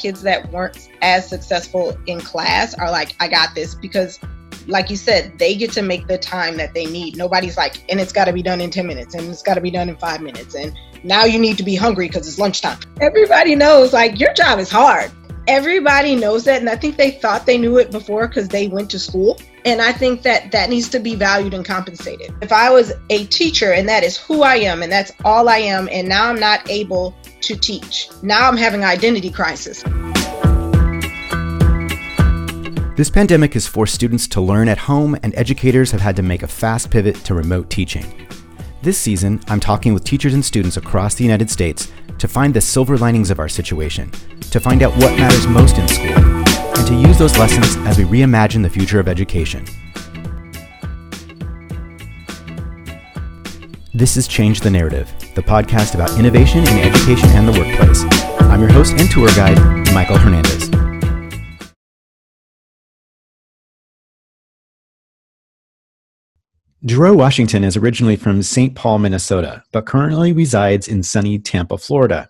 kids that weren't as successful in class are like, I got this because like you said, they get to make the time that they need. Nobody's like, and it's got to be done in 10 minutes and it's got to be done in five minutes. And now you need to be hungry because it's lunchtime. Everybody knows like your job is hard. Everybody knows that. And I think they thought they knew it before because they went to school. And I think that that needs to be valued and compensated. If I was a teacher and that is who I am and that's all I am, and now I'm not able to teach, now I'm having identity crisis. This pandemic has forced students to learn at home, and educators have had to make a fast pivot to remote teaching. This season, I'm talking with teachers and students across the United States to find the silver linings of our situation, to find out what matters most in school, and to use those lessons as we reimagine the future of education. This is Change the Narrative, the podcast about innovation in education and the workplace. I'm your host and tour guide, Michael Hernandez. Jarreau Washington is originally from St. Paul, Minnesota, but currently resides in sunny Tampa, Florida.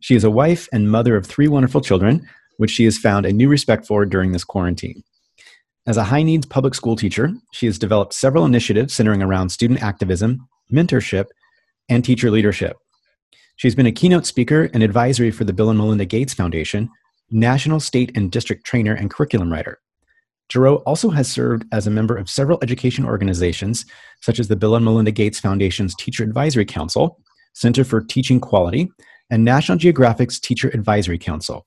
She is a wife and mother of three wonderful children, which she has found a new respect for during this quarantine. As a high needs public school teacher, she has developed several initiatives centering around student activism, mentorship, and teacher leadership. She's been a keynote speaker and advisory for the Bill and Melinda Gates Foundation, national, state, and district trainer and curriculum writer. Jarreau also has served as a member of several education organizations, such as the Bill and Melinda Gates Foundation's Teacher Advisory Council, Center for Teaching Quality, and National Geographic's Teacher Advisory Council.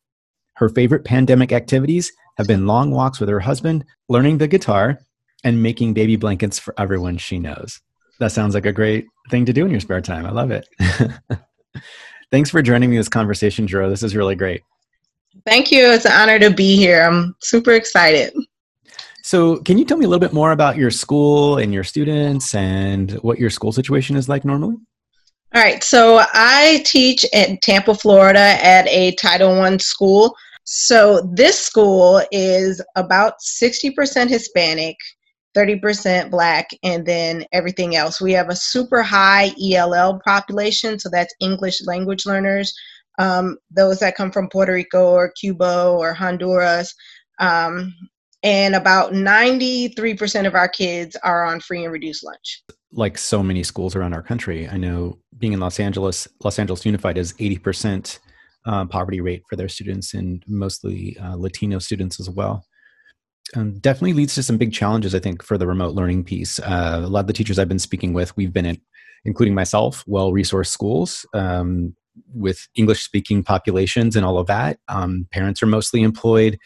Her favorite pandemic activities have been long walks with her husband, learning the guitar, and making baby blankets for everyone she knows. That sounds like a great thing to do in your spare time. I love it. Thanks for joining me this conversation, Jarreau. This is really great. Thank you. It's an honor to be here. I'm super excited. So, can you tell me a little bit more about your school and your students and what your school situation is like normally? All right. So, I teach in Tampa, Florida at a Title I school. So, this school is about 60% Hispanic, 30% Black, and then everything else. We have a super high ELL population. So, that's English language learners, um, those that come from Puerto Rico or Cuba or Honduras. Um, and about 93% of our kids are on free and reduced lunch like so many schools around our country i know being in los angeles los angeles unified is 80% uh, poverty rate for their students and mostly uh, latino students as well um, definitely leads to some big challenges i think for the remote learning piece uh, a lot of the teachers i've been speaking with we've been in including myself well resourced schools um, with english speaking populations and all of that um, parents are mostly employed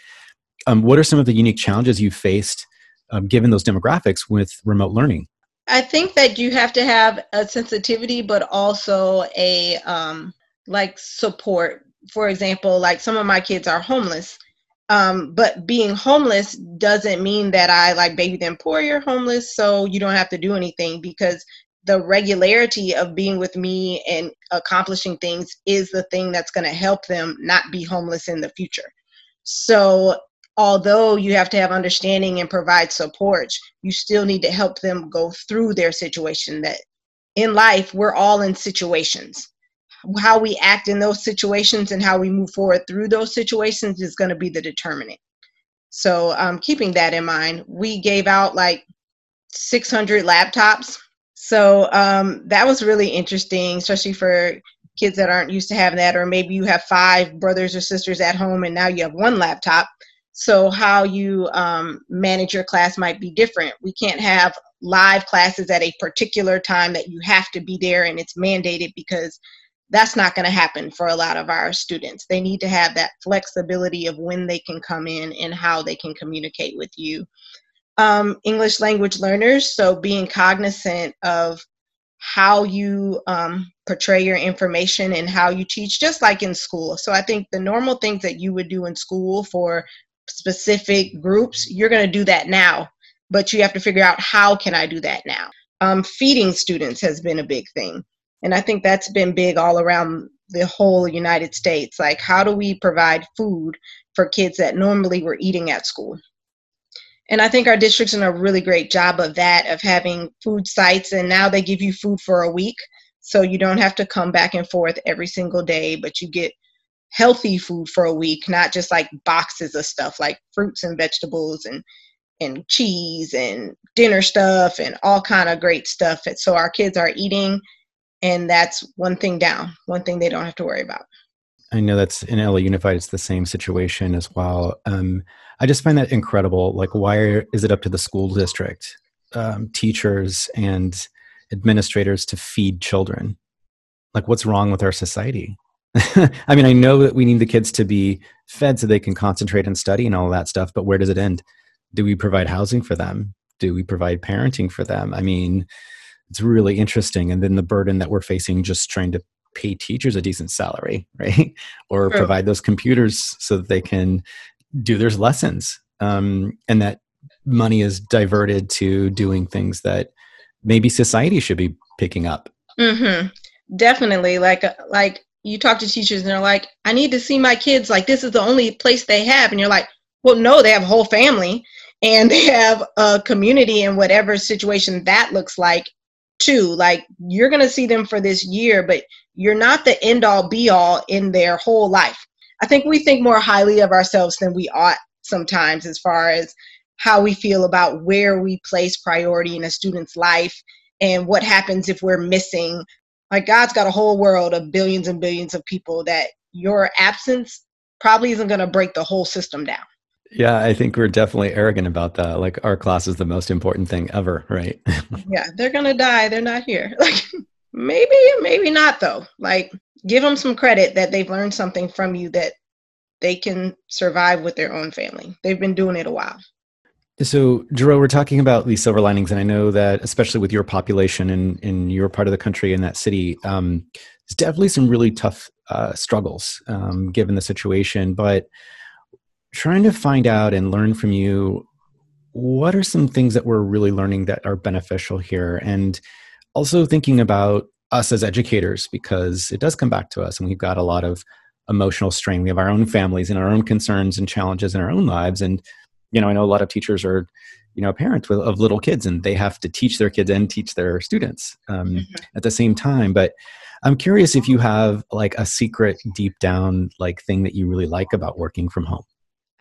um, what are some of the unique challenges you faced um, given those demographics with remote learning? I think that you have to have a sensitivity, but also a um, like support. For example, like some of my kids are homeless, um, but being homeless doesn't mean that I like baby them poor. You're homeless, so you don't have to do anything because the regularity of being with me and accomplishing things is the thing that's going to help them not be homeless in the future. So although you have to have understanding and provide support, you still need to help them go through their situation. That in life, we're all in situations. How we act in those situations and how we move forward through those situations is going to be the determinant. So, um, keeping that in mind, we gave out like 600 laptops. So, um, that was really interesting, especially for kids that aren't used to having that, or maybe you have five brothers or sisters at home and now you have one laptop so how you um, manage your class might be different. We can't have live classes at a particular time that you have to be there and it's mandated because that's not going to happen for a lot of our students. They need to have that flexibility of when they can come in and how they can communicate with you. Um, English language learners, so being cognizant of how you um, portray your information and how you teach, just like in school. So I think the normal things that you would do in school for specific groups, you're going to do that now. But you have to figure out how can I do that now. Um, feeding students has been a big thing, and I think that's been big all around the whole United States. Like, how do we provide food for kids that normally were eating at school? And I think our district's done a really great job of that, of having food sites, and now they give you food for a week. So you don't have to come back and forth every single day, but you get healthy food for a week, not just like boxes of stuff like fruits and vegetables and and cheese and dinner stuff and all kind of great stuff. And So our kids are eating and that's one thing down, one thing they don't have to worry about. I know that's in LA Unified. It's the same situation as well. Um, I just find that incredible. Like, why is it up to the school district, um, teachers, and administrators to feed children? Like, what's wrong with our society? I mean, I know that we need the kids to be fed so they can concentrate and study and all that stuff, but where does it end? Do we provide housing for them? Do we provide parenting for them? I mean, it's really interesting. And then the burden that we're facing just trying to pay teachers a decent salary, right? or True. provide those computers so that they can do their lessons. Um, and that money is diverted to doing things that maybe society should be picking up. Mm-hmm. Definitely. Like, uh, like you talk to teachers and they're like, I need to see my kids. Like, this is the only place they have. And you're like, well, no, they have a whole family and they have a community and whatever situation that looks like too. Like, you're going to see them for this year, but you're not the end all be all in their whole life. I think we think more highly of ourselves than we ought sometimes as far as how we feel about where we place priority in a student's life and what happens if we're missing. Like God's got a whole world of billions and billions of people that your absence probably isn't going to break the whole system down. Yeah, I think we're definitely arrogant about that. Like our class is the most important thing ever, right? yeah, they're going to die. They're not here. Like maybe, maybe not though. Like give them some credit that they've learned something from you that they can survive with their own family. They've been doing it a while. So, Jerome, we're talking about these silver linings, and I know that, especially with your population in in your part of the country in that city, um, there's definitely some really tough uh, struggles um, given the situation. But trying to find out and learn from you, what are some things that we're really learning that are beneficial here, and also thinking about us as educators because it does come back to us, and we've got a lot of emotional strain. We have our own families and our own concerns and challenges in our own lives, and you know, I know a lot of teachers are, you know, parents with, of little kids, and they have to teach their kids and teach their students um, mm-hmm. at the same time. But I'm curious if you have like a secret, deep down, like thing that you really like about working from home.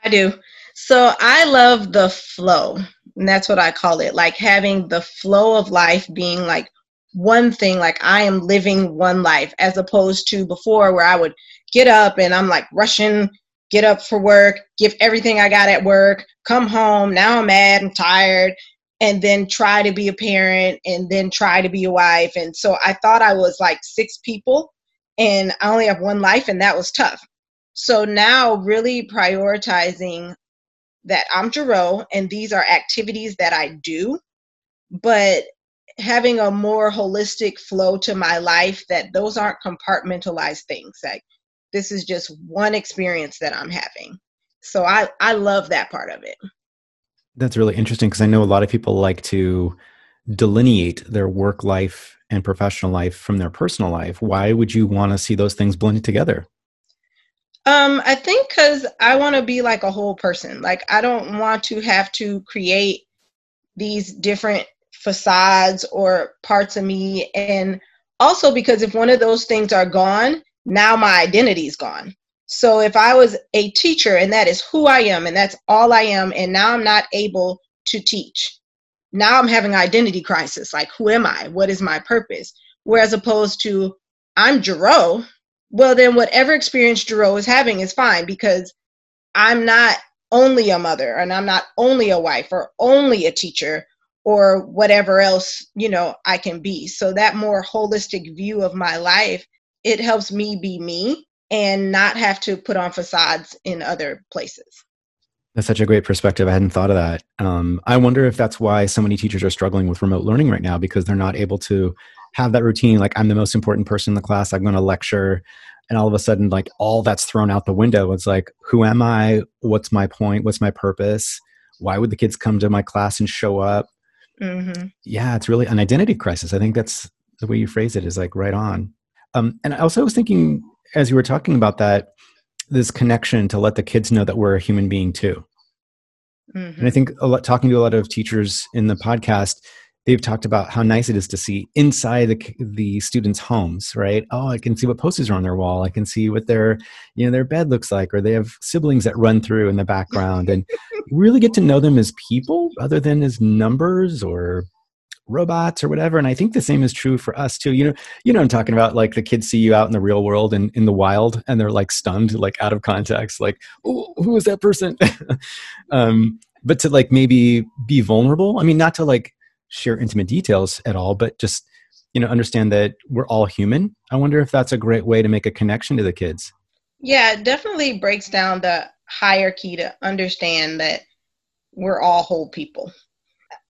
I do. So I love the flow, and that's what I call it. Like having the flow of life being like one thing, like I am living one life, as opposed to before where I would get up and I'm like rushing get up for work, give everything I got at work, come home, now I'm mad, I'm tired, and then try to be a parent and then try to be a wife. And so I thought I was like six people and I only have one life, and that was tough. So now, really prioritizing that I'm Jerome and these are activities that I do, but having a more holistic flow to my life that those aren't compartmentalized things. Like this is just one experience that I'm having. So I I love that part of it. That's really interesting because I know a lot of people like to delineate their work life and professional life from their personal life. Why would you want to see those things blended together? Um, I think because I want to be like a whole person. Like I don't want to have to create these different facades or parts of me, and also because if one of those things are gone, now my identity is gone. So if I was a teacher and that is who I am and that's all I am, and now I'm not able to teach, now I'm having identity crisis. Like, who am I? What is my purpose? Whereas opposed to I'm Jerome, well, then whatever experience Jerome is having is fine because I'm not only a mother and I'm not only a wife or only a teacher or whatever else, you know, I can be. So that more holistic view of my life it helps me be me and not have to put on facades in other places. That's such a great perspective. I hadn't thought of that. Um, I wonder if that's why so many teachers are struggling with remote learning right now because they're not able to have that routine. Like, I'm the most important person in the class, I'm going to lecture. And all of a sudden, like, all that's thrown out the window. It's like, who am I? What's my point? What's my purpose? Why would the kids come to my class and show up? Mm-hmm. Yeah, it's really an identity crisis. I think that's the way you phrase it is like right on. Um, and I also was thinking, as you were talking about that, this connection to let the kids know that we're a human being too. Mm-hmm. And I think a lot, talking to a lot of teachers in the podcast, they've talked about how nice it is to see inside the, the students' homes, right? Oh, I can see what posters are on their wall. I can see what their, you know, their bed looks like, or they have siblings that run through in the background, and really get to know them as people other than as numbers or robots or whatever. And I think the same is true for us too. You know, you know, I'm talking about like the kids see you out in the real world and in the wild, and they're like stunned, like out of context, like, oh, who is that person? um, but to like maybe be vulnerable. I mean, not to like share intimate details at all, but just you know understand that we're all human. I wonder if that's a great way to make a connection to the kids. Yeah, it definitely breaks down the hierarchy to understand that we're all whole people.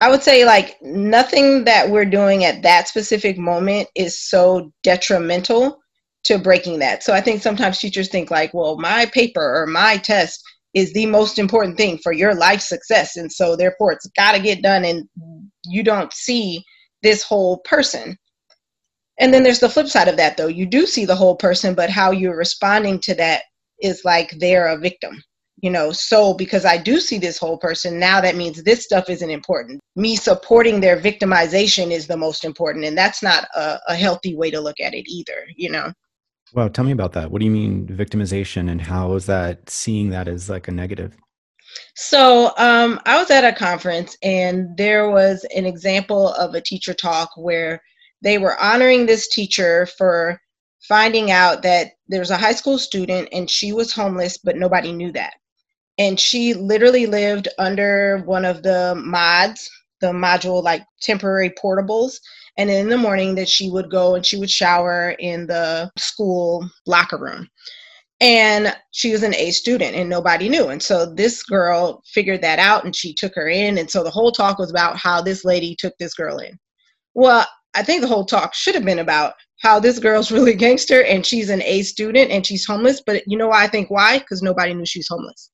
I would say like nothing that we're doing at that specific moment is so detrimental to breaking that. So I think sometimes teachers think like, well, my paper or my test is the most important thing for your life success and so therefore it's got to get done and you don't see this whole person. And then there's the flip side of that though. You do see the whole person but how you're responding to that is like they're a victim you know? So because i do see this whole person now that means this stuff isn't important. Me supporting their victimization is the most important and that's not a, a healthy way to look at it either you know? Wow, tell me about that. What do you mean victimization, and how is that seeing that as like a negative? So um, I was at a conference, and there was an example of a teacher talk where they were honoring this teacher for finding out that there's a high school student and she was homeless, but nobody knew that. And she literally lived under one of the mods, the module like temporary portables and in the morning that she would go and she would shower in the school locker room and she was an A student and nobody knew. And so this girl figured that out and she took her in. And so the whole talk was about how this lady took this girl in. Well, I think the whole talk should have been about how this girl's really gangster and she's an A student and she's homeless. But you know why I think why? Because nobody knew she's homeless.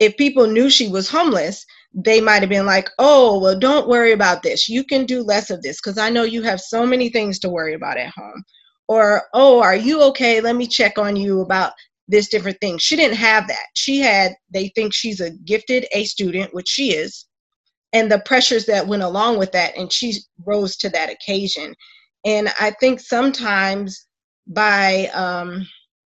If people knew she was homeless, they might have been like, oh, well, don't worry about this. You can do less of this because I know you have so many things to worry about at home. Or, oh, are you okay? Let me check on you about this different thing. She didn't have that. She had, they think she's a gifted A student, which she is, and the pressures that went along with that. And she rose to that occasion. And I think sometimes by um,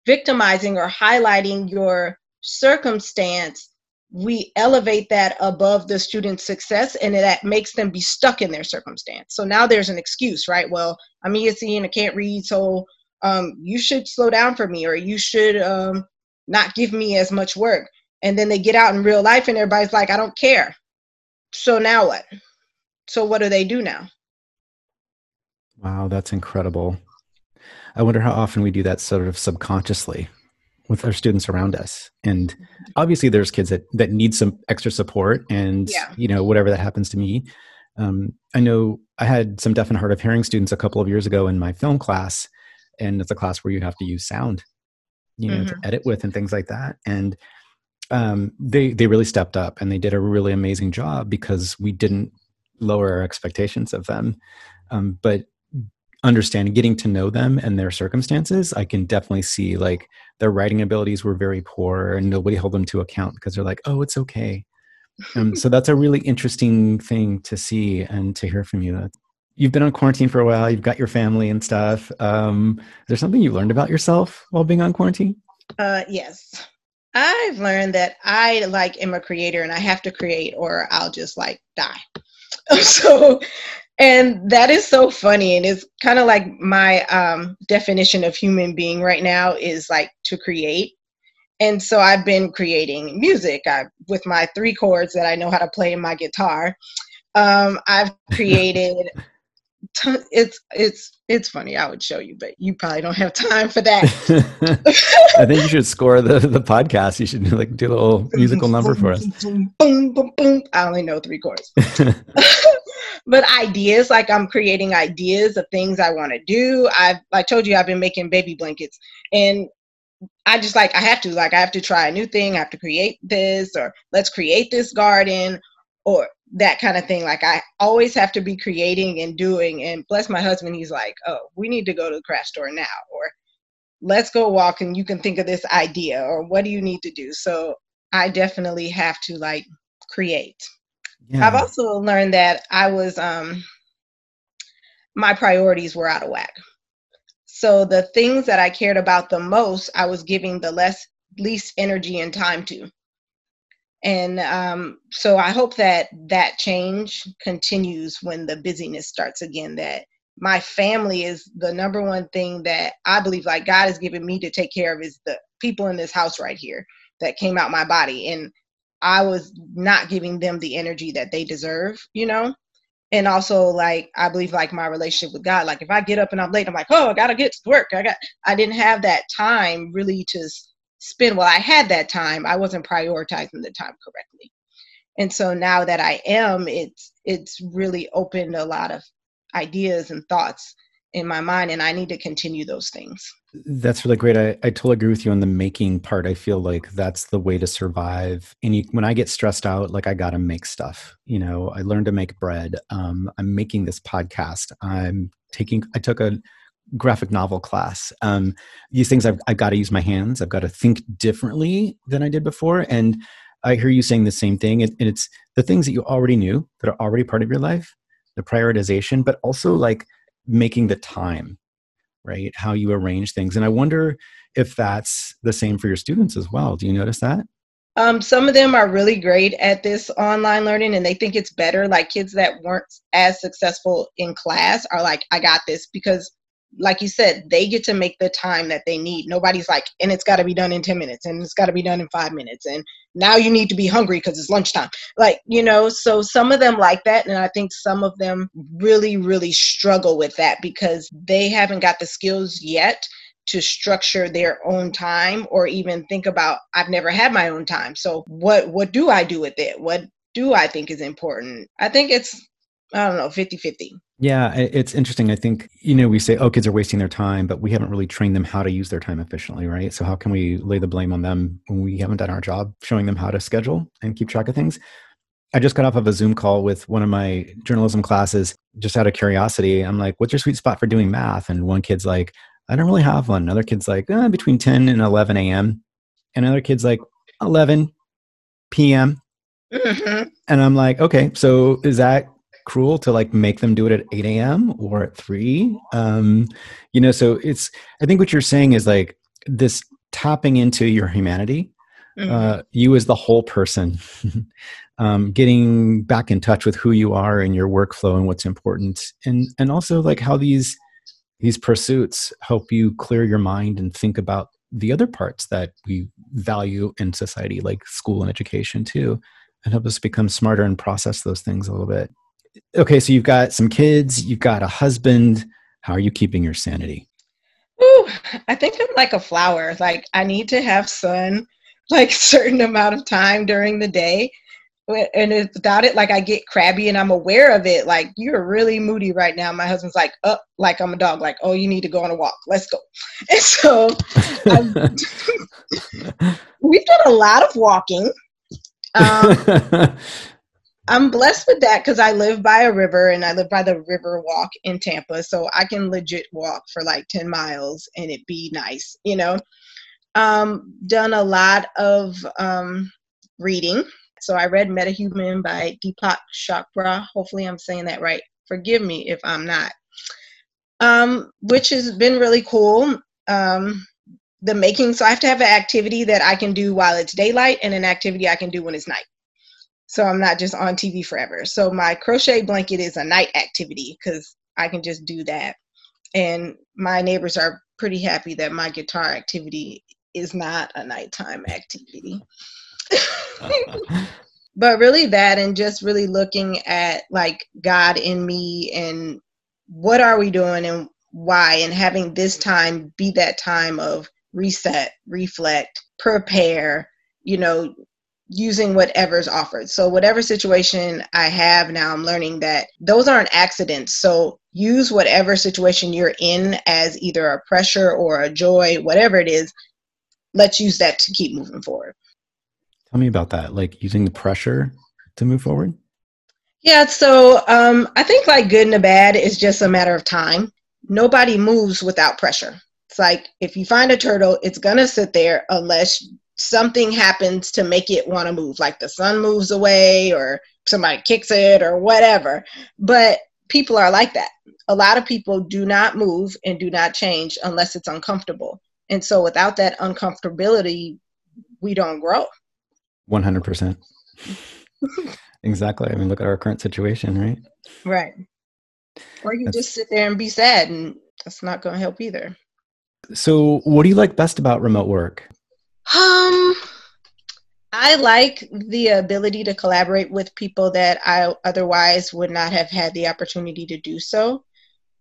victimizing or highlighting your circumstance, we elevate that above the student's success and that makes them be stuck in their circumstance. So now there's an excuse, right? Well, I'm ESE and I can't read, so um, you should slow down for me or you should um, not give me as much work. And then they get out in real life and everybody's like, I don't care. So now what? So what do they do now? Wow, that's incredible. I wonder how often we do that sort of subconsciously with our students around us and obviously there's kids that that need some extra support and yeah. you know whatever that happens to me um, i know i had some deaf and hard of hearing students a couple of years ago in my film class and it's a class where you have to use sound you know mm-hmm. to edit with and things like that and um, they they really stepped up and they did a really amazing job because we didn't lower our expectations of them um, but understanding getting to know them and their circumstances i can definitely see like their writing abilities were very poor and nobody held them to account because they're like oh it's okay. Um, so that's a really interesting thing to see and to hear from you. You've been on quarantine for a while you've got your family and stuff. Um, is there something you learned about yourself while being on quarantine? Uh, yes. I've learned that i like am a creator and i have to create or i'll just like die. So and that is so funny and it's kind of like my um, definition of human being right now is like to create. And so i've been creating music I, with my three chords that i know how to play in my guitar. Um, i've created t- it's it's it's funny i would show you but you probably don't have time for that. I think you should score the the podcast. You should like do a little musical number for us. Boom, boom, boom. i only know three chords but ideas like i'm creating ideas of things i want to do. I've i told you i've been making baby blankets and i just like i have to like i have to try a new thing i have to create this or let's create this garden or that kind of thing. Like i always have to be creating and doing and bless my husband he's like oh we need to go to the craft store now or let's go walk and you can think of this idea or what do you need to do? So i definitely have to like create yeah. I've also learned that I was um my priorities were out of whack. So the things that I cared about the most, I was giving the less least energy and time to. And um, so I hope that that change continues when the busyness starts again. That my family is the number one thing that I believe like God has given me to take care of is the people in this house right here that came out my body. And I was not giving them the energy that they deserve, you know? And also like I believe like my relationship with God. Like if I get up and I'm late, I'm like, oh I gotta get to work. I got I didn't have that time really to spend well, I had that time. I wasn't prioritizing the time correctly. And so now that I am, it's it's really opened a lot of ideas and thoughts in my mind and i need to continue those things that's really great. I, I totally agree with you on the making part. I feel like that's the way to survive. And you, when i get stressed out like i gotta make stuff you know? I learned to make bread. Um, i'm making this podcast. I'm taking i took a graphic novel class. Um, these things I've, I've got to use my hands. I've got to think differently than i did before. And i hear you saying the same thing. And it's the things that you already knew that are already part of your life the prioritization, but also like making the time, right? How you arrange things. And I wonder if that's the same for your students as well. Do you notice that? Um, some of them are really great at this online learning and they think it's better. Like kids that weren't as successful in class are like, I got this because like you said, they get to make the time that they need. Nobody's like, and it's got to be done in 10 minutes and it's got to be done in five minutes. And now you need to be hungry because it's lunchtime. Like, you know, so some of them like that. And I think some of them really, really struggle with that because they haven't got the skills yet to structure their own time or even think about I've never had my own time. So what what do I do with it? What do I think is important? I think it's I don't know, 50-50. Yeah, it's interesting. I think, you know, we say, oh, kids are wasting their time, but we haven't really trained them how to use their time efficiently, right? So, how can we lay the blame on them when we haven't done our job showing them how to schedule and keep track of things? I just got off of a Zoom call with one of my journalism classes just out of curiosity. I'm like, what's your sweet spot for doing math? And one kid's like, I don't really have one. Another kid's like, eh, between 10 and 11 a.m. And another kid's like, 11 p.m. Mm-hmm. And I'm like, okay, so is that cruel to like make them do it at 8 a.m. or at 3. Um, you know, so it's, I think what you're saying is like this tapping into your humanity, mm-hmm. uh, you as the whole person, um, getting back in touch with who you are and your workflow and what's important. And, and also like how these, these pursuits help you clear your mind and think about the other parts that we value in society, like school and education too, and help us become smarter and process those things a little bit okay, so you've got some kids, you've got a husband. How are you keeping your sanity? Ooh, I think I'm like a flower. Like I need to have sun like certain amount of time during the day. And if, without it, like I get crabby and I'm aware of it. Like you're really moody right now. My husband's like, up, oh, like I'm a dog. Like, oh, you need to go on a walk. Let's go. And so we've done a lot of walking. Um, I'm blessed with that because I live by a river and I live by the river walk in Tampa. So I can legit walk for like 10 miles and it be nice, you know. Um, done a lot of um, reading. So I read Metahuman by Deepak Chopra. Hopefully I'm saying that right. Forgive me if I'm not. Um, which has been really cool. Um, the making, so I have to have an activity that I can do while it's daylight and an activity I can do when it's night so I'm not just on TV forever. So my crochet blanket is a night activity because I can just do that. And my neighbors are pretty happy that my guitar activity is not a nighttime activity. but really that and just really looking at like God in me and what are we doing and why and having this time be that time of reset, reflect, prepare, you know, using whatever's offered. So, whatever situation I have now, I'm learning that those aren't accidents. So, use whatever situation you're in as either a pressure or a joy, whatever it is. Let's use that to keep moving forward. Tell me about that, like using the pressure to move forward. Yeah, so um, I think like good and the bad is just a matter of time. Nobody moves without pressure. It's like if you find a turtle, it's gonna sit there unless something happens to make it want to move, like the sun moves away or somebody kicks it or whatever. But people are like that. A lot of people do not move and do not change unless it's uncomfortable. And so without that uncomfortability, we don't grow. 100%. exactly. I mean, look at our current situation, right? Right. Or you that's, just sit there and be sad, and that's not going to help either. So, what do you like best about remote work? Um, I like the ability to collaborate with people that I otherwise would not have had the opportunity to do so.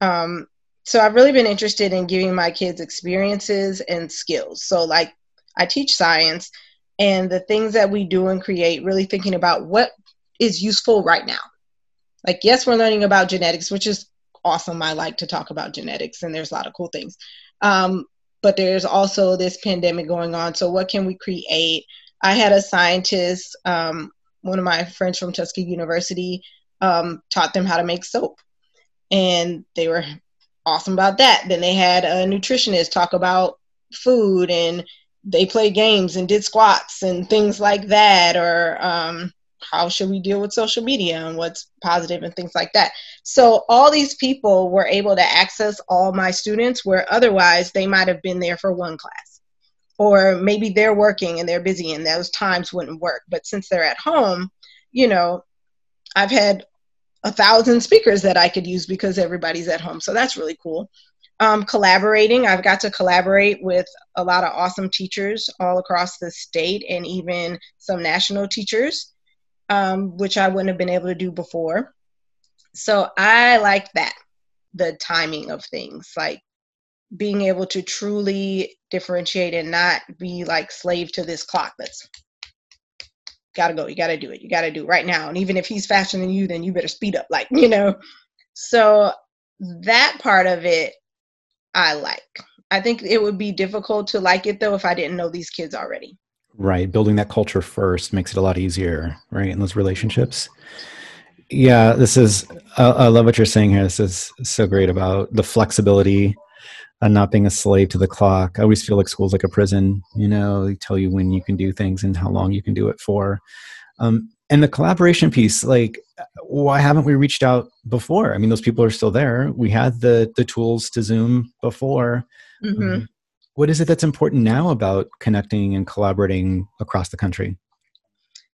Um, so I've really been interested in giving my kids experiences and skills. So, like, I teach science, and the things that we do and create, really thinking about what is useful right now. Like, yes, we're learning about genetics, which is awesome. I like to talk about genetics, and there's a lot of cool things. Um, but there's also this pandemic going on. So, what can we create? I had a scientist, um, one of my friends from Tuskegee University, um, taught them how to make soap. And they were awesome about that. Then they had a nutritionist talk about food and they played games and did squats and things like that. Or um, how should we deal with social media and what's positive and things like that. So all these people were able to access all my students where otherwise they might have been there for one class. Or maybe they're working and they're busy and those times wouldn't work. But since they're at home, you know, I've had a thousand speakers that I could use because everybody's at home. So that's really cool. Um, collaborating, I've got to collaborate with a lot of awesome teachers all across the state and even some national teachers um, which I wouldn't have been able to do before. So I like that, the timing of things, like being able to truly differentiate and not be like slave to this clock that's gotta go, you gotta do it, you gotta do it right now. And even if he's faster than you, then you better speed up, like, you know. So that part of it I like. I think it would be difficult to like it though if I didn't know these kids already. Right. Building that culture first makes it a lot easier, right? In those relationships. Yeah, this is, I, I love what you're saying here. This is so great about the flexibility and not being a slave to the clock. I always feel like school's like a prison, you know, they tell you when you can do things and how long you can do it for. Um, and the collaboration piece, like, why haven't we reached out before? I mean, those people are still there. We had the the tools to Zoom before. Mm-hmm. Um, what is it that's important now about connecting and collaborating across the country?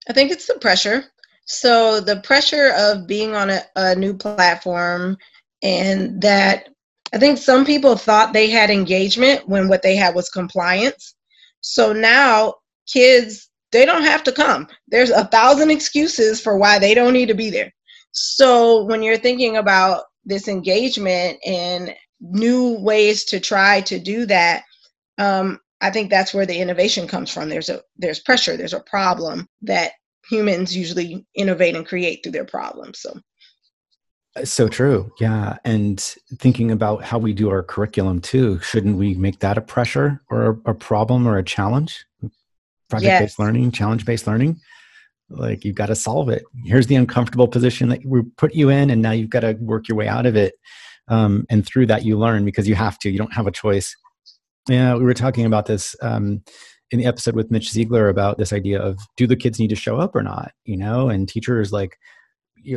I think it's the pressure. So the pressure of being on a, a new platform and that I think some people thought they had engagement when what they had was compliance. So now kids, they don't have to come. There's a thousand excuses for why they don't need to be there. So when you're thinking about this engagement and new ways to try to do that, um, I think that's where the innovation comes from. There's a there's pressure, there's a problem that humans usually innovate and create through their problems. So uh, so true. Yeah. And thinking about how we do our curriculum too, shouldn't we make that a pressure or a, a problem or a challenge? Project based yes. learning, challenge based learning. Like you've got to solve it. Here's the uncomfortable position that we put you in, and now you've got to work your way out of it. Um, and through that, you learn because you have to. You don't have a choice. Yeah, we were talking about this um, in the episode with Mitch Ziegler about this idea of do the kids need to show up or not? You know, and teachers like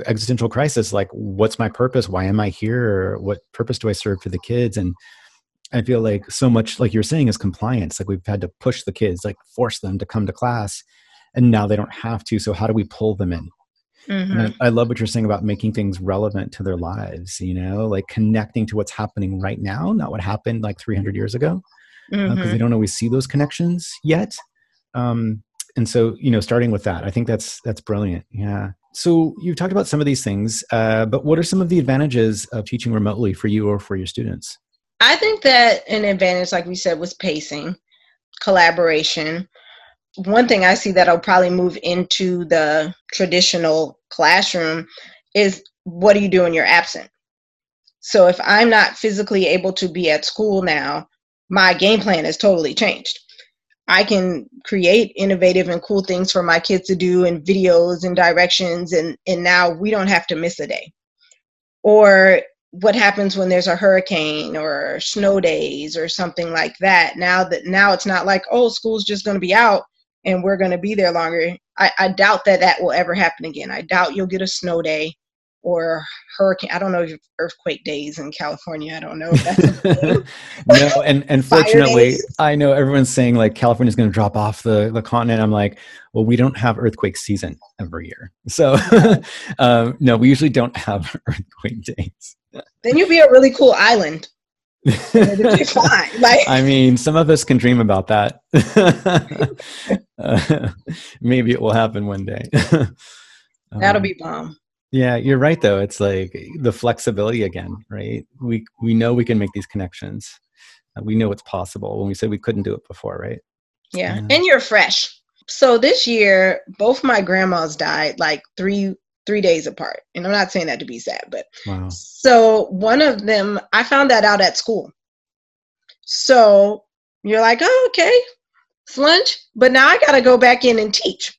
existential crisis, like what's my purpose? Why am I here? What purpose do I serve for the kids? And I feel like so much, like you're saying, is compliance. Like we've had to push the kids, like force them to come to class, and now they don't have to. So how do we pull them in? Mm-hmm. I, I, love what you're saying about making things relevant to their lives, you know, like connecting to what's happening right now, not what happened like 300 years ago, because uh, mm-hmm. uh, they don't always see those connections yet. Um, and so, you know, starting with that, I think that's that's brilliant. Yeah. So you've talked about some of these things, uh, but what are some of the advantages of teaching remotely for you or for your students? I think that an advantage, like we said, was pacing, collaboration one thing I see that'll probably move into the traditional classroom is what do you do when you're absent? So if I'm not physically able to be at school now, my game plan has totally changed. I can create innovative and cool things for my kids to do and videos and directions and and now we don't have to miss a day. Or what happens when there's a hurricane or snow days or something like that. Now that now it's not like oh school's just going to be out and we're going to be there longer. I, I doubt that that will ever happen again. I doubt you'll get a snow day or hurricane. I don't know if earthquake days in California. I don't know. no, and and fortunately, I know everyone's saying like California's going to drop off the the continent. I'm like, well, we don't have earthquake season every year, so um, no, we usually don't have earthquake days. Then you'd be a really cool island. fine. Like, I mean, some of us can dream about that. uh, maybe it will happen one day. That'll um, be bomb. Yeah, you're right though. It's like the flexibility again, right? We we know we can make these connections. Uh, we know it's possible when we said we couldn't do it before, right? Yeah. yeah. And you're fresh. So this year, both my grandmas died like three three days apart. And I'm not saying that to be sad, but wow. so one of them I found that out at school. So you're like, oh, okay, it's lunch, but now I gotta go back in and teach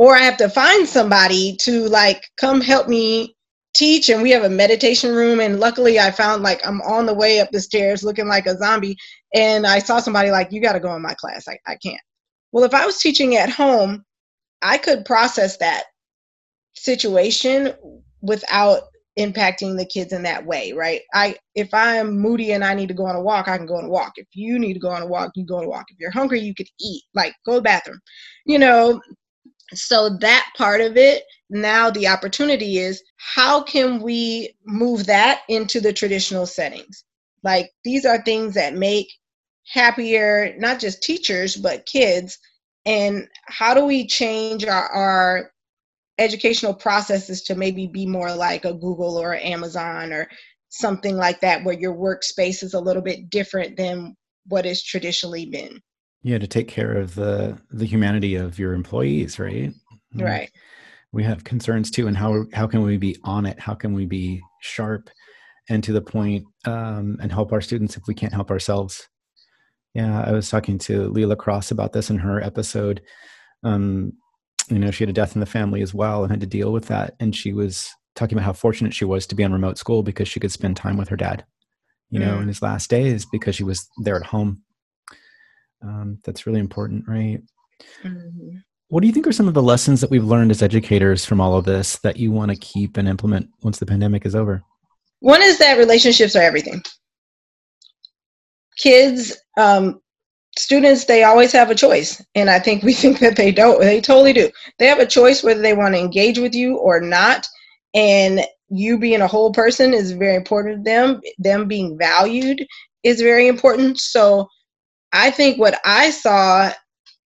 or I have to find somebody to like come help me teach and we have a meditation room and luckily I found like I'm on the way up the stairs looking like a zombie and I saw somebody like you got to go in my class I, I can't well if I was teaching at home I could process that situation without impacting the kids in that way right? I if I'm moody and I need to go on a walk I can go on a walk. If you need to go on a walk you go on a walk. If you're hungry you could eat. Like go to the bathroom. You know so that part of it now the opportunity is how can we move that into the traditional settings? Like these are things that make happier not just teachers but kids. And how do we change our, our educational processes to maybe be more like a google or amazon or something like that where your workspace is a little bit different than what has traditionally been. Yeah to take care of the the humanity of your employees right? Right. we have concerns too and how how can we be on it? How can we be sharp and to the point um, and help our students if we can't help ourselves? Yeah i was talking to leela cross about this in her episode. Um, you know she had a death in the family as well and had to deal with that. And she was talking about how fortunate she was to be on remote school because she could spend time with her dad you know mm. in his last days because she was there at home. Um, that's really important right? Mm-hmm. what do you think are some of the lessons that we've learned as educators from all of this that you want to keep and implement once the pandemic is over? One is that relationships are everything. Kids um, students they always have a choice and i think we think that they don't they totally do. They have a choice whether they want to engage with you or not and you being a whole person is very important to them. Them being valued is very important. So I think what I saw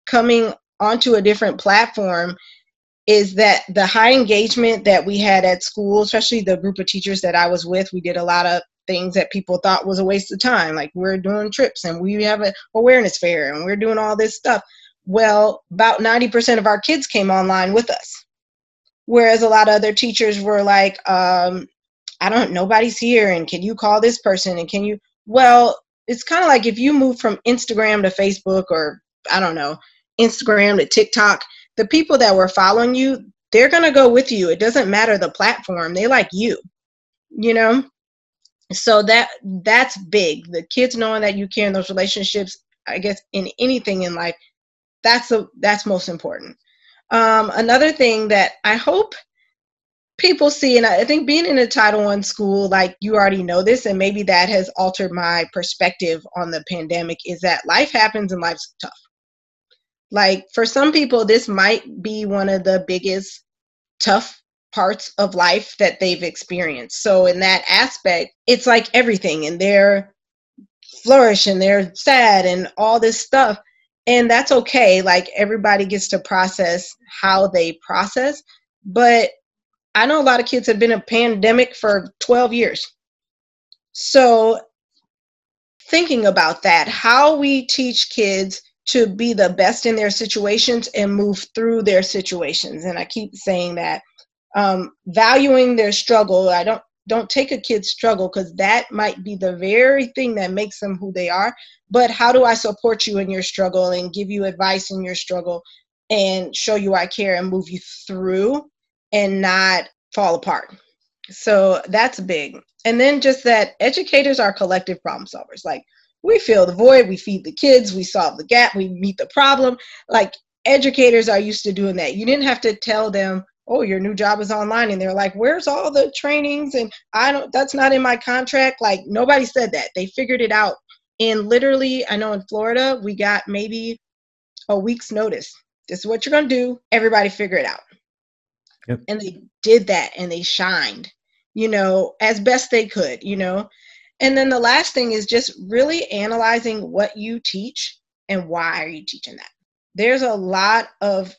coming onto a different platform is that the high engagement that we had at school, especially the group of teachers that I was with, we did a lot of things that people thought was a waste of time. Like we're doing trips and we have an awareness fair and we're doing all this stuff. Well, about 90% of our kids came online with us. Whereas a lot of other teachers were like, um, I don't, nobody's here. And can you call this person? And can you, well, it's kind of like if you move from Instagram to Facebook or I don't know, Instagram to TikTok, the people that were following you, they're going to go with you. It doesn't matter the platform. They like you. You know? So that that's big. The kids knowing that you care in those relationships, I guess in anything in life, that's a that's most important. Um, another thing that I hope people see and i think being in a title one school like you already know this and maybe that has altered my perspective on the pandemic is that life happens and life's tough like for some people this might be one of the biggest tough parts of life that they've experienced so in that aspect it's like everything and they're flourish and they're sad and all this stuff and that's okay like everybody gets to process how they process but I know a lot of kids have been a pandemic for 12 years. So, thinking about that, how we teach kids to be the best in their situations and move through their situations. And I keep saying that um, valuing their struggle. I don't don't take a kid's struggle because that might be the very thing that makes them who they are. But how do I support you in your struggle and give you advice in your struggle and show you I care and move you through and not fall apart. So that's big. And then just that educators are collective problem solvers. Like we fill the void, we feed the kids, we solve the gap, we meet the problem. Like educators are used to doing that. You didn't have to tell them, "Oh, your new job is online," and they're like, "Where's all the trainings?" And I don't. That's not in my contract. Like nobody said that. They figured it out. And literally, I know in Florida, we got maybe a week's notice. This is what you're gonna do. Everybody figure it out. Yep. And they did that, and they shined. You know, as best they could. You know. And then the last thing is just really analyzing what you teach and why are you teaching that there's a lot of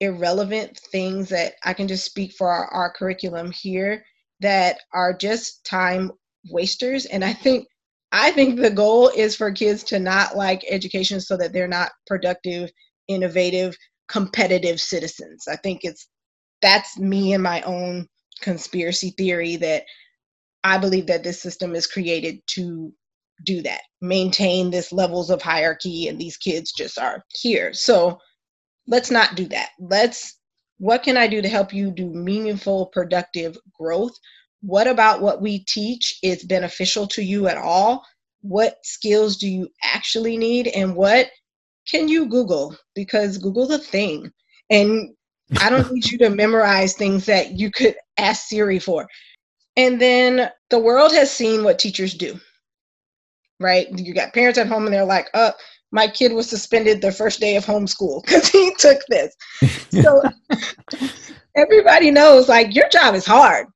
irrelevant things that I can just speak for our, our curriculum here that are just time wasters. And I think I think the goal is for kids to not like education so that they're not productive, innovative, competitive citizens. I think it's that's me and my own conspiracy theory that I believe that this system is created to do that maintain this levels of hierarchy and these kids just are here so let's not do that. Let's what can i do to help you do meaningful productive growth? What about what we teach is beneficial to you at all? What skills do you actually need and what can you google? Because google's a thing. And i don't need you to memorize things that you could ask siri for. And then the world has seen what teachers do right? You got parents at home and they're like, oh, my kid was suspended the first day of homeschool because he took this. So everybody knows like your job is hard.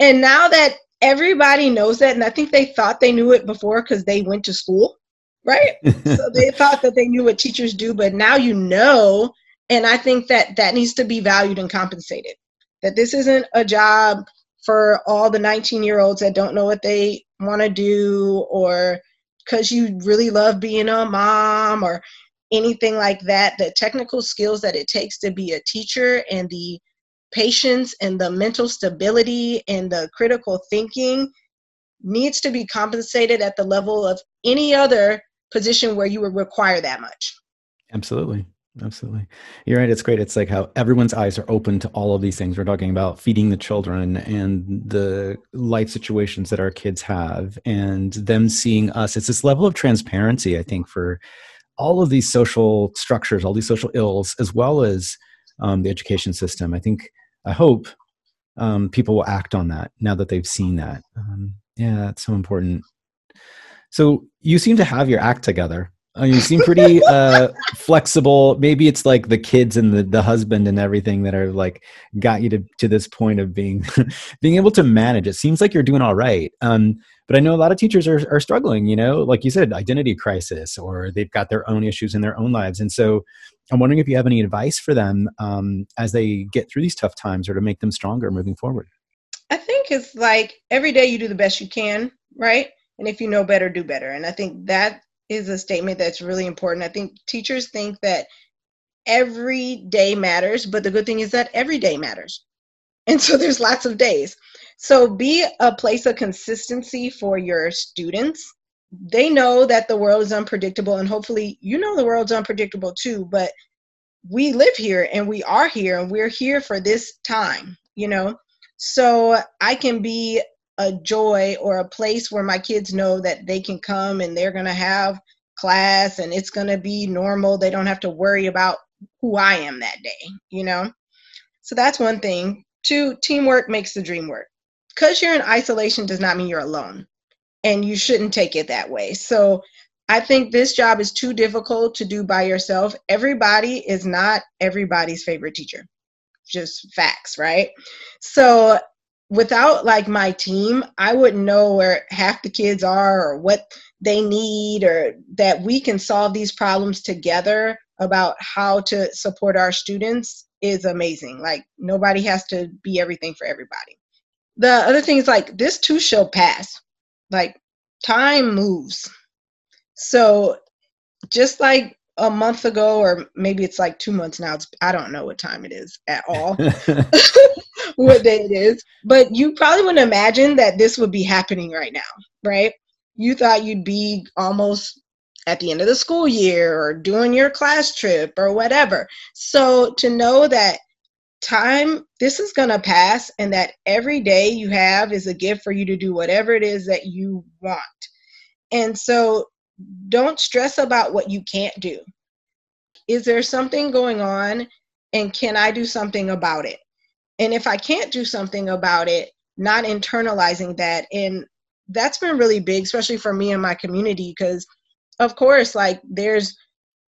And now that everybody knows that, and I think they thought they knew it before because they went to school, right? so they thought that they knew what teachers do, but now you know. And I think that that needs to be valued and compensated. That this isn't a job for all the 19 year olds that don't know what they want to do or because you really love being a mom or anything like that the technical skills that it takes to be a teacher and the patience and the mental stability and the critical thinking needs to be compensated at the level of any other position where you would require that much. Absolutely absolutely. You're right it's great it's like how everyone's eyes are open to all of these things we're talking about feeding the children and the life situations that our kids have and them seeing us. It's this level of transparency i think for all of these social structures all these social ills as well as um, the education system. I think i hope um, people will act on that now that they've seen that. Um, yeah it's so important. So you seem to have your act together you seem pretty uh, flexible. Maybe it's like the kids and the, the husband and everything that are like got you to, to this point of being being able to manage. It seems like you're doing all right. Um, but I know a lot of teachers are, are struggling, you know, like you said, identity crisis, or they've got their own issues in their own lives. And so I'm wondering if you have any advice for them um, as they get through these tough times or to make them stronger moving forward. I think it's like every day you do the best you can, right? And if you know better, do better. And I think that is a statement that's really important. I think teachers think that every day matters, but the good thing is that every day matters. And so there's lots of days. So be a place of consistency for your students. They know that the world is unpredictable, and hopefully, you know the world's unpredictable too, but we live here and we are here and we're here for this time, you know? So I can be a joy or a place where my kids know that they can come and they're going to have class and it's going to be normal. They don't have to worry about who I am that day, you know? So that's one thing. Two, teamwork makes the dream work. Because you're in isolation does not mean you're alone. And you shouldn't take it that way. So I think this job is too difficult to do by yourself. Everybody is not everybody's favorite teacher. Just facts, right? So without like my team, I wouldn't know where half the kids are or what they need or that we can solve these problems together about how to support our students is amazing. Like nobody has to be everything for everybody. The other thing is like this too shall pass. Like time moves. So just like a month ago or maybe it's like two months now i don't know what time it is at all what day it is but you probably wouldn't imagine that this would be happening right now right you thought you'd be almost at the end of the school year or doing your class trip or whatever so to know that time this is going to pass and that every day you have is a gift for you to do whatever it is that you want and so don't stress about what you can't do. is there something going on and can I do something about it? And if I can't do something about it, not internalizing that. And that's been really big, especially for me and my community, because of course, like there's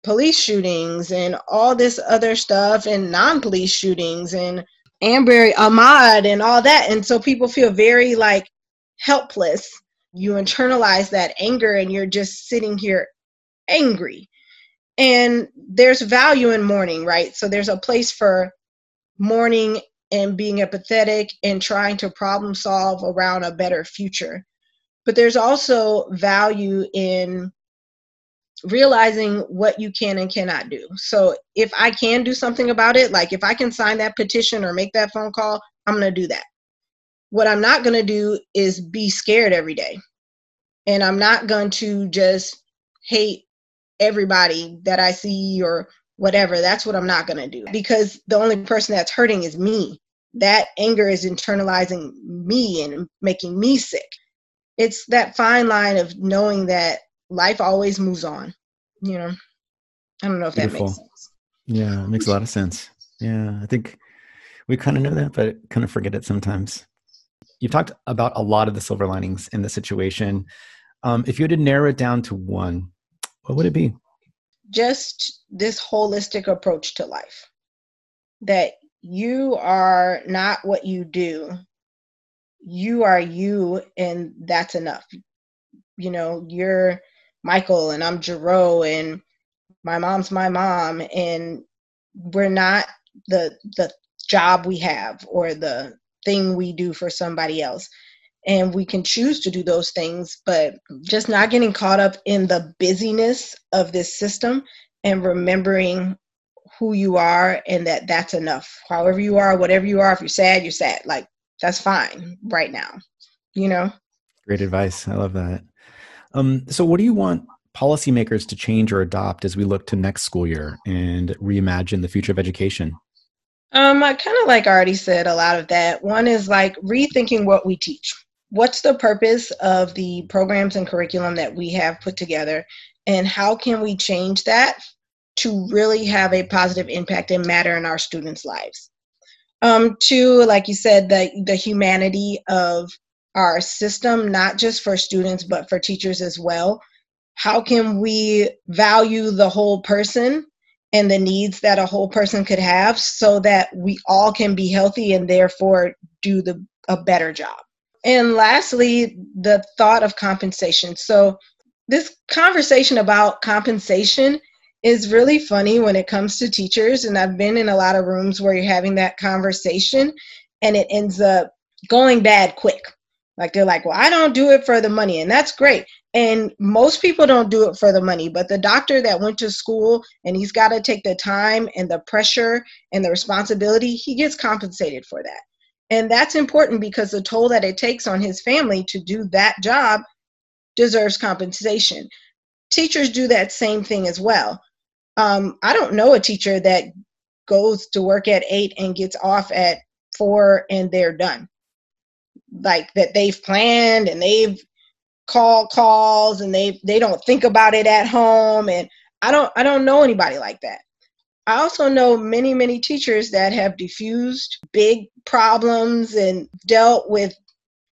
police shootings and all this other stuff and non-police shootings and Arbery Ahmaud and all that. And so people feel very like helpless. You internalize that anger and you're just sitting here angry. And there's value in mourning, right? So there's a place for mourning and being empathetic and trying to problem solve around a better future. But there's also value in realizing what you can and cannot do. So if I can do something about it, like if I can sign that petition or make that phone call, I'm going to do that. What I'm not going to do is be scared every day. And I'm not going to just hate everybody that I see or whatever. That's what I'm not going to do because the only person that's hurting is me. That anger is internalizing me and making me sick. It's that fine line of knowing that life always moves on. You know, I don't know if Beautiful. that makes sense. Yeah, it makes a lot of sense. Yeah, I think we kind of know that, but kind of forget it sometimes. You've talked about a lot of the silver linings in the situation. Um, if you had to narrow it down to one, what would it be? Just this holistic approach to life that you are not what you do, you are you, and that's enough. You know, you're Michael and I'm Jerome and my mom's my mom and we're not the the job we have or the thing we do for somebody else and we can choose to do those things but just not getting caught up in the busyness of this system and remembering who you are and that that's enough however you are whatever you are if you're sad you're sad like that's fine right now you know great advice i love that um, so, what do you want policymakers to change or adopt as we look to next school year and reimagine the future of education? Um, I kind of like already said a lot of that. One is like rethinking what we teach. What's the purpose of the programs and curriculum that we have put together, and how can we change that to really have a positive impact and matter in our students' lives? Um, two, like you said, the the humanity of our system, not just for students, but for teachers as well. How can we value the whole person and the needs that a whole person could have so that we all can be healthy and therefore do the, a better job? And lastly, the thought of compensation. So, this conversation about compensation is really funny when it comes to teachers. And I've been in a lot of rooms where you're having that conversation and it ends up going bad quick like they're like, well, I don't do it for the money, and that's great. And most people don't do it for the money, but the doctor that went to school and he's got to take the time and the pressure and the responsibility, he gets compensated for that. And that's important because the toll that it takes on his family to do that job deserves compensation. Teachers do that same thing as well. Um, I don't know a teacher that goes to work at eight and gets off at four and they're done like that they've planned and they've called calls and they they don't think about it at home and I don't I don't know anybody like that. I also know many many teachers that have diffused big problems and dealt with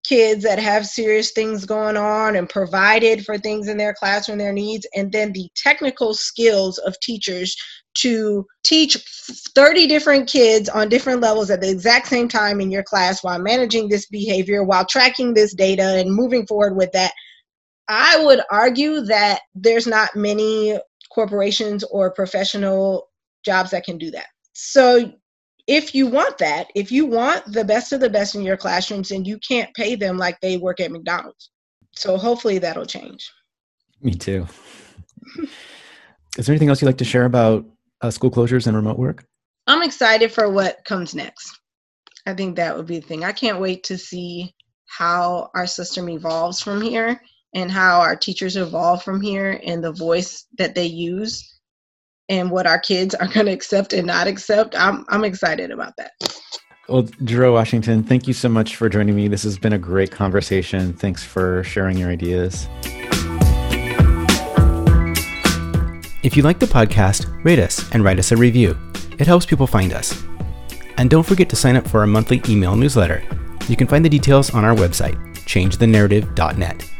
kids that have serious things going on and provided for things in their classroom their needs and then the technical skills of teachers to teach 30 different kids on different levels at the exact same time in your class while managing this behavior, while tracking this data and moving forward with that. I would argue that there's not many corporations or professional jobs that can do that. So if you want that, if you want the best of the best in your classrooms, and you can't pay them like they work at McDonald's. So hopefully that'll change. Me too. Is there anything else you'd like to share about uh, school closures and remote work? I'm excited for what comes next. I think that would be the thing. I can't wait to see how our system evolves from here and how our teachers evolve from here and the voice that they use and what our kids are going to accept and not accept. I'm, I'm excited about that. Well, Jerome Washington, thank you so much for joining me. This has been a great conversation. Thanks for sharing your ideas. If you like the podcast, rate us and write us a review. It helps people find us. And don't forget to sign up for our monthly email newsletter. You can find the details on our website, changethenarrative.net.